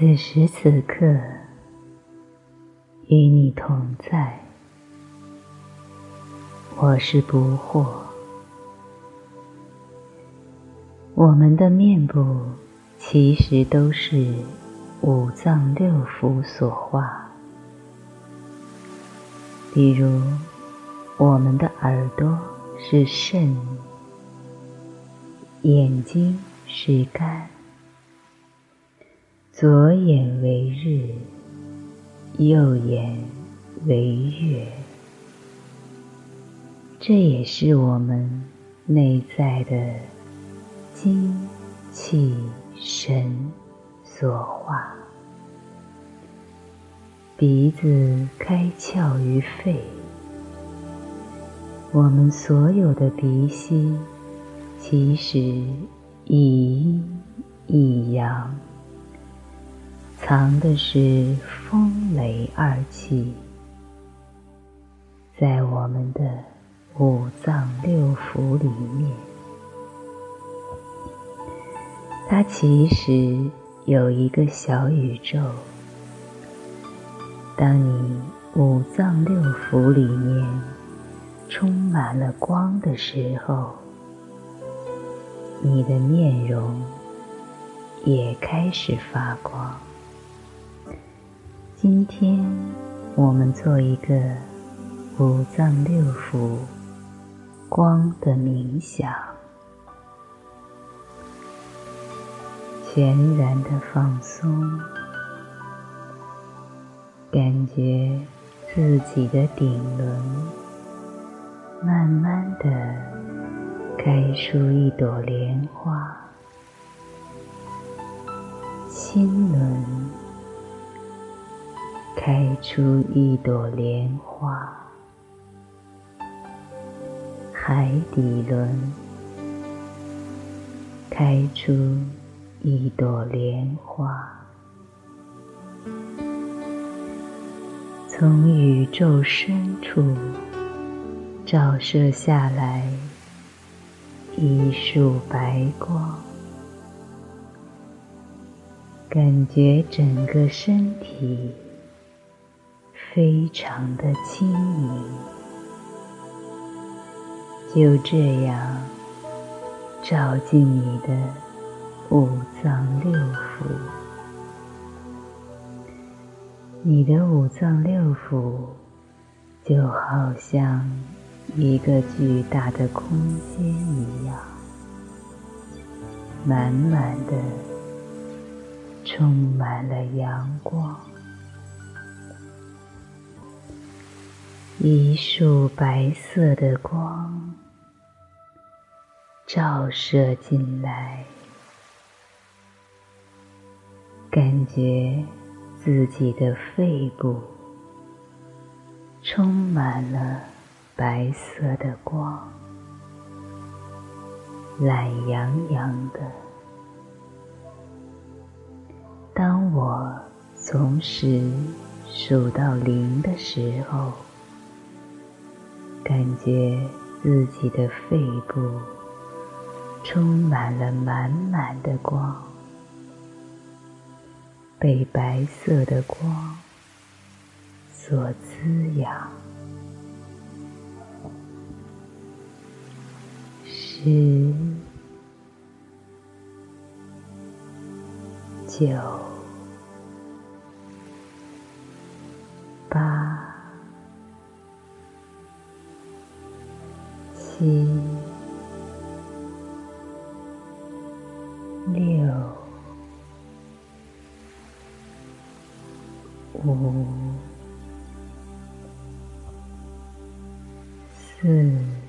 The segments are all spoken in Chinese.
此时此刻，与你同在，我是不惑。我们的面部其实都是五脏六腑所化，比如我们的耳朵是肾，眼睛是肝。左眼为日，右眼为月，这也是我们内在的精气神所化。鼻子开窍于肺，我们所有的鼻息其实一阴一阳。藏的是风雷二气，在我们的五脏六腑里面，它其实有一个小宇宙。当你五脏六腑里面充满了光的时候，你的面容也开始发光。今天我们做一个五脏六腑光的冥想，全然的放松，感觉自己的顶轮慢慢的开出一朵莲花，心轮。开出一朵莲花，海底轮开出一朵莲花，从宇宙深处照射下来一束白光，感觉整个身体。非常的轻盈，就这样照进你的五脏六腑。你的五脏六腑就好像一个巨大的空间一样，满满的充满了阳光。一束白色的光照射进来，感觉自己的肺部充满了白色的光，懒洋洋的。当我从十数到零的时候。感觉自己的肺部充满了满满的光，被白色的光所滋养。十、九、八。七、六、五、四、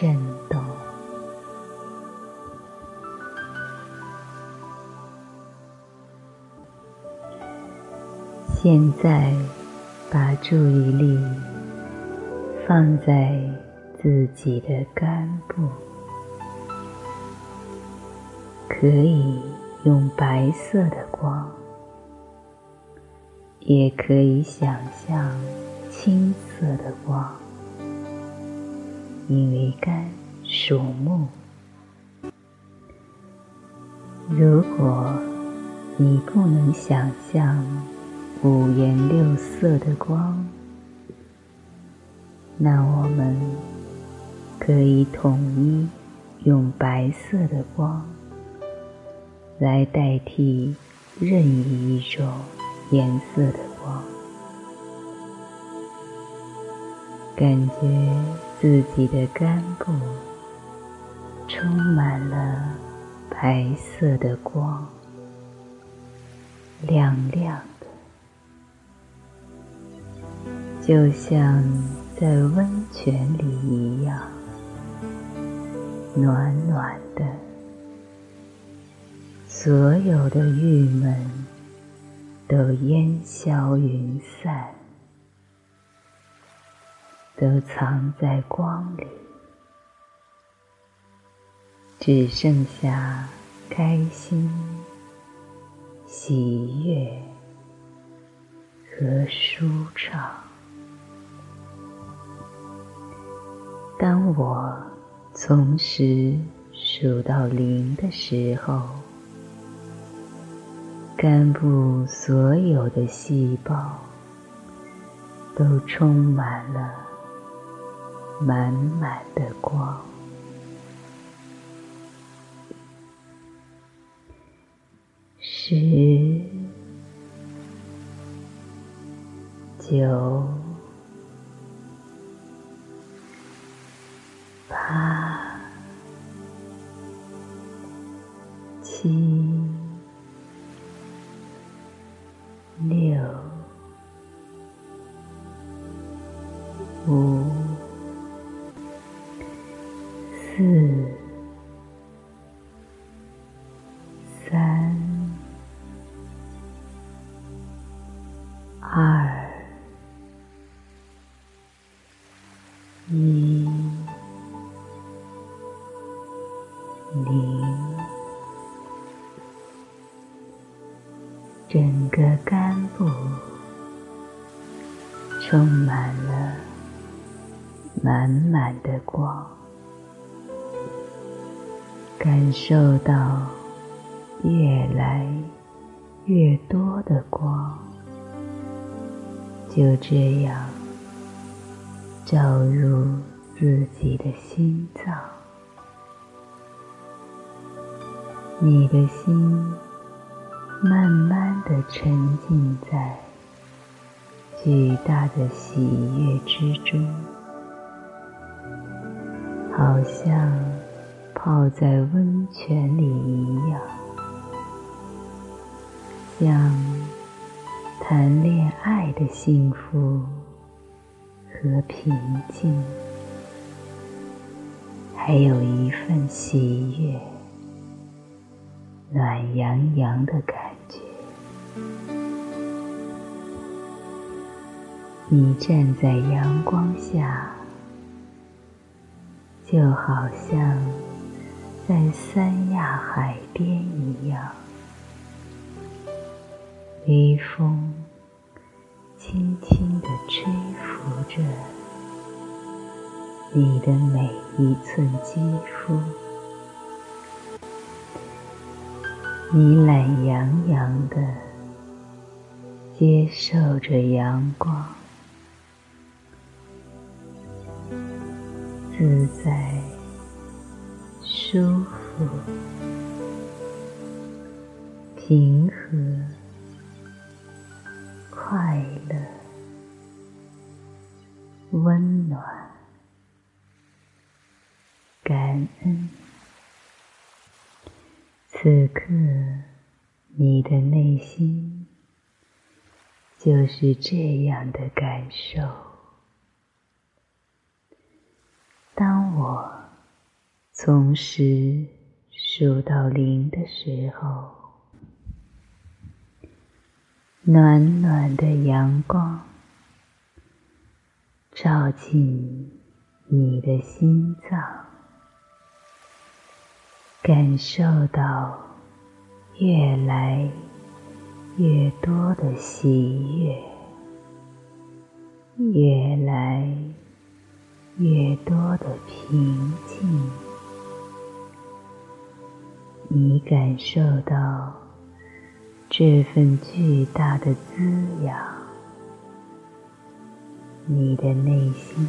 震动现在把注意力放在自己的肝部，可以用白色的光，也可以想象青色的光。因为肝属木。如果你不能想象五颜六色的光，那我们可以统一用白色的光来代替任意一种颜色的光，感觉自己的肝部充满了。白色的光，亮亮的，就像在温泉里一样，暖暖的。所有的郁闷都烟消云散，都藏在光里。只剩下开心、喜悦和舒畅。当我从十数到零的时候，肝部所有的细胞都充满了满满的光。十、九、八、七、充满了满满的光，感受到越来越多的光，就这样照入自己的心脏，你的心。慢慢的沉浸在巨大的喜悦之中，好像泡在温泉里一样，像谈恋爱的幸福和平静，还有一份喜悦，暖洋洋的感觉。你站在阳光下，就好像在三亚海边一样，微风轻轻地吹拂着你的每一寸肌肤，你懒洋洋地接受着阳光。自在、舒服、平和、快乐、温暖、感恩。此刻，你的内心就是这样的感受。当我从十数到零的时候，暖暖的阳光照进你的心脏，感受到越来越多的喜悦，越来越多的平静。你感受到。这份巨大的滋养，你的内心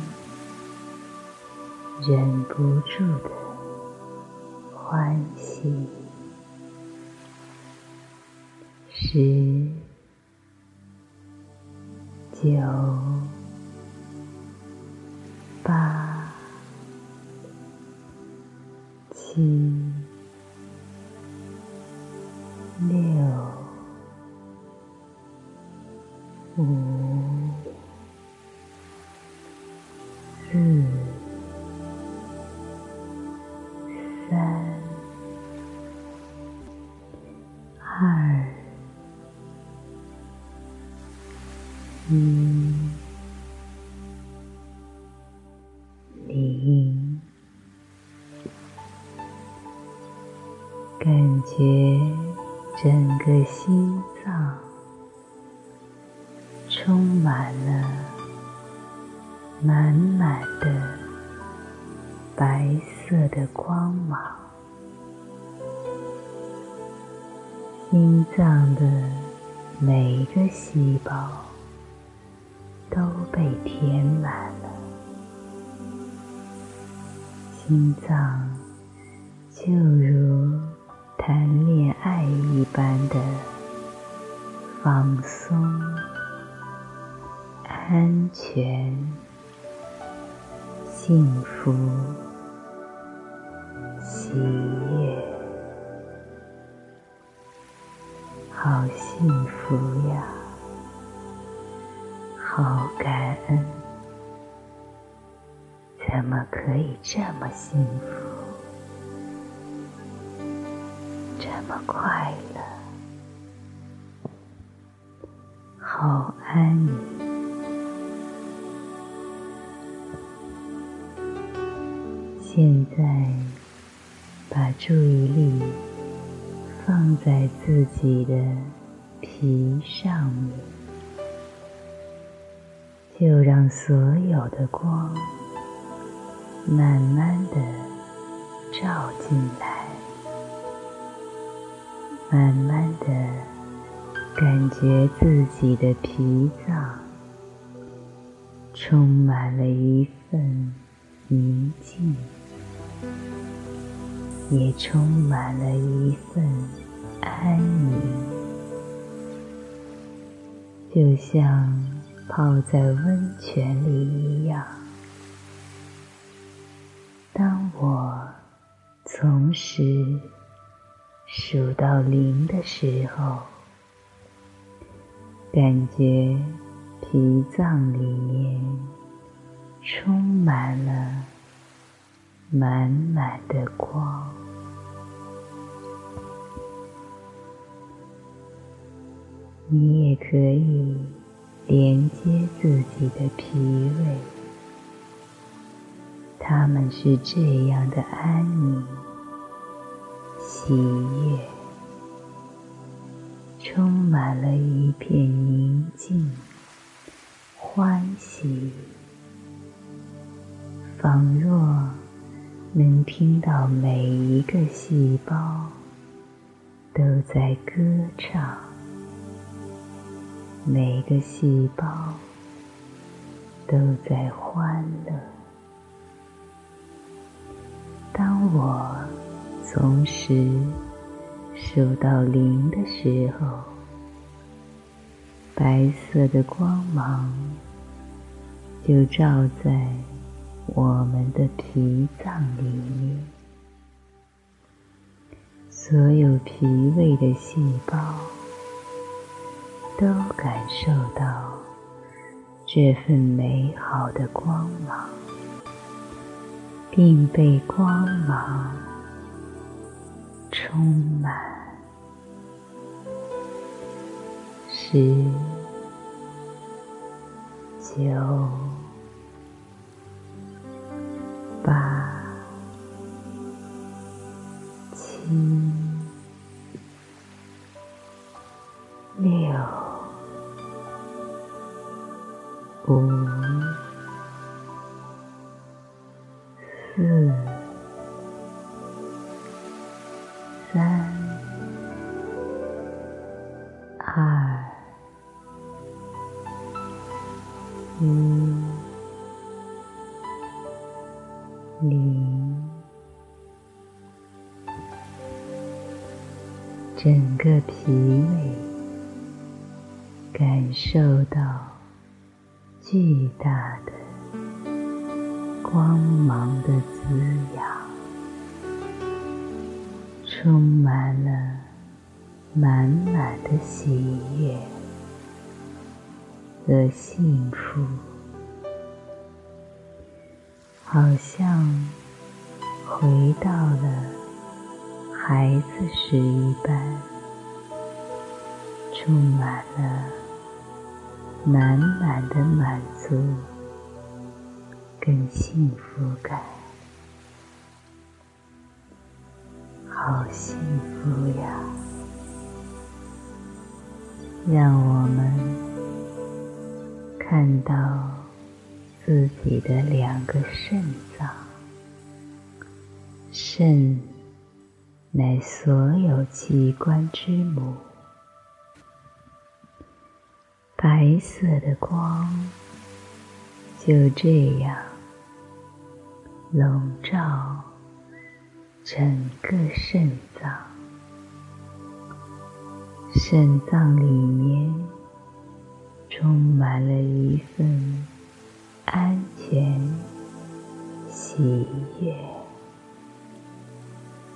忍不住的欢喜。十、九、八、七、六。五、整个心脏。充满了满满的白色的光芒，心脏的每个细胞都被填满了，心脏就如谈恋爱一般的放松。安全、幸福、喜悦，好幸福呀！好感恩，怎么可以这么幸福，么快乐，好安宁。现在，把注意力放在自己的皮上面，就让所有的光慢慢的照进来，慢慢的感觉自己的脾脏充满了一份宁静。也充满了一份安宁，就像泡在温泉里一样。当我从时数到零的时候，感觉脾脏里面充满了。满满的光，你也可以连接自己的脾胃，他们是这样的安宁、喜悦，充满了一片宁静、欢喜，仿若。能听到每一个细胞都在歌唱，每个细胞都在欢乐。当我从十数到零的时候，白色的光芒就照在。我们的脾脏里面，所有脾胃的细胞都感受到这份美好的光芒，并被光芒充满。十、九、八、七、六、五、二、一、零，整个脾胃感受到巨大的光芒的滋养，充满了。满满的喜悦和幸福，好像回到了孩子时一般，充满了满满的满足跟幸福感，好幸福呀！让我们看到自己的两个肾脏，肾乃所有器官之母，白色的光就这样笼罩整个肾脏。肾脏里面充满了一份安全、喜悦，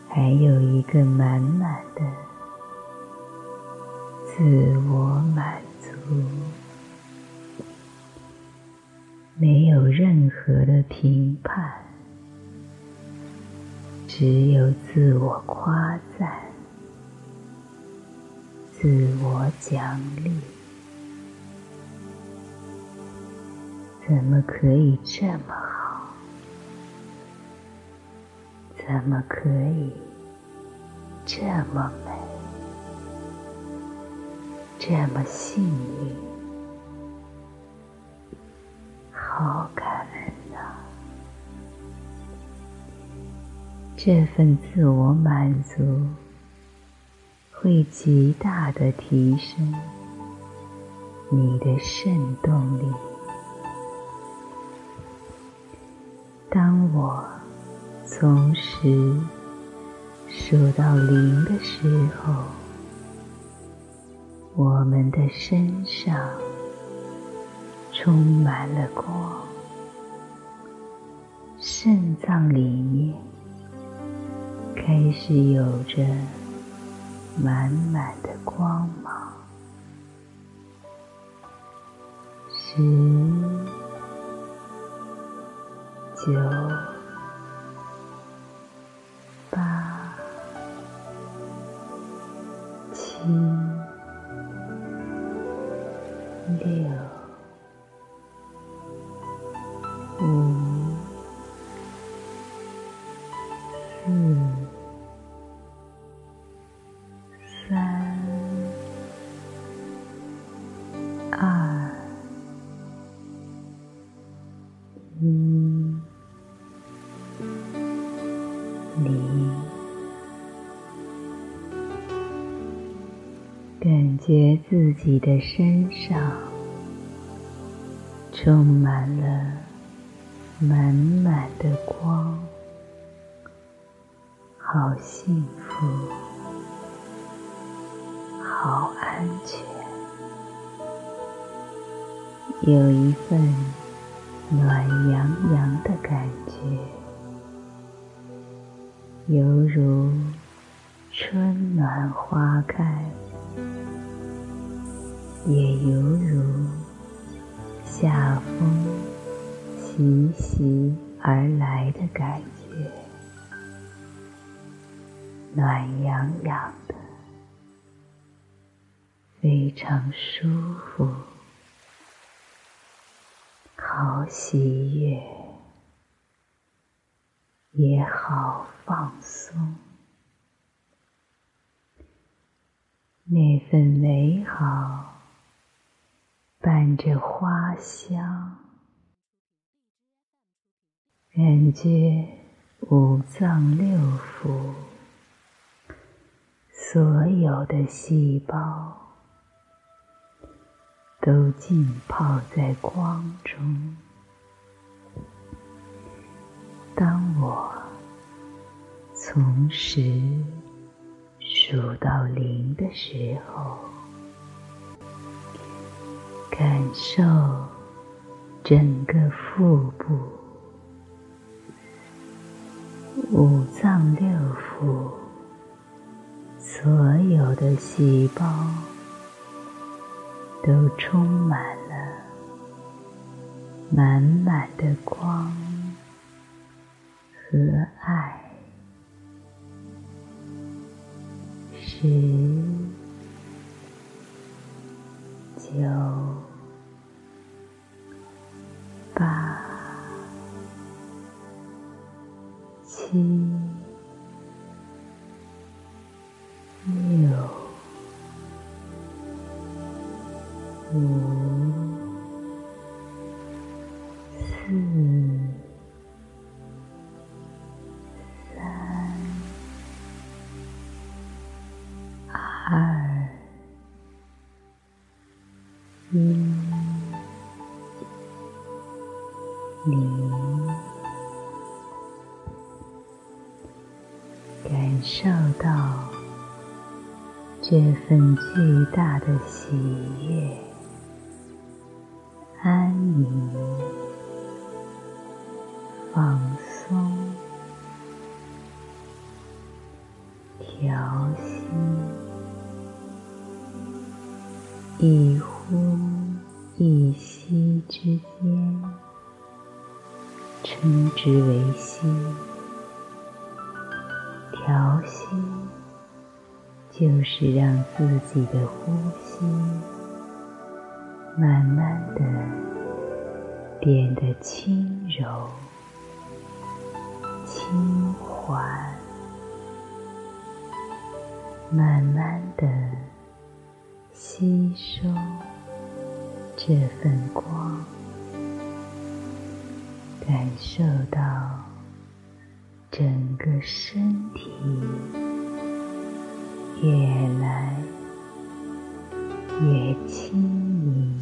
还有一个满满的自我满足，没有任何的评判，只有自我夸赞。自我奖励，怎么可以这么好？怎么可以这么美？这么幸运？好感恩啊！这份自我满足。会极大的提升你的肾动力。当我从十数到零的时候，我们的身上充满了光，肾脏里面开始有着。满满的光芒，十、九、觉自己的身上充满了满满的光，好幸福，好安全，有一份暖洋洋的感觉，犹如春暖花开。也犹如夏风习习而来的感觉，暖洋洋的，非常舒服，好喜悦，也好放松。那份美好，伴着花香，感觉五脏六腑，所有的细胞都浸泡在光中。当我从十。数到零的时候，感受整个腹部、五脏六腑所有的细胞都充满了满满的光和爱。十、九、七、份巨大的喜悦、安宁、放松、调息。一呼一吸之间，称之为息。调息就是让自己的呼吸慢慢的变得轻柔、轻缓，慢慢的。吸收这份光，感受到整个身体越来越轻盈。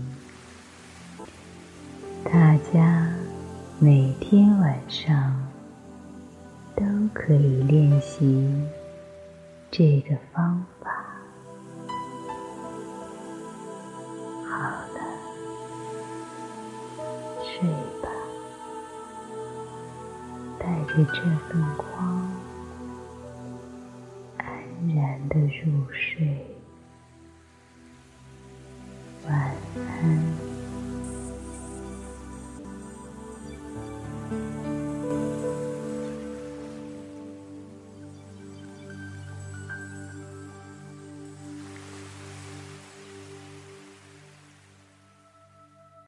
大家每天晚上都可以练习这个方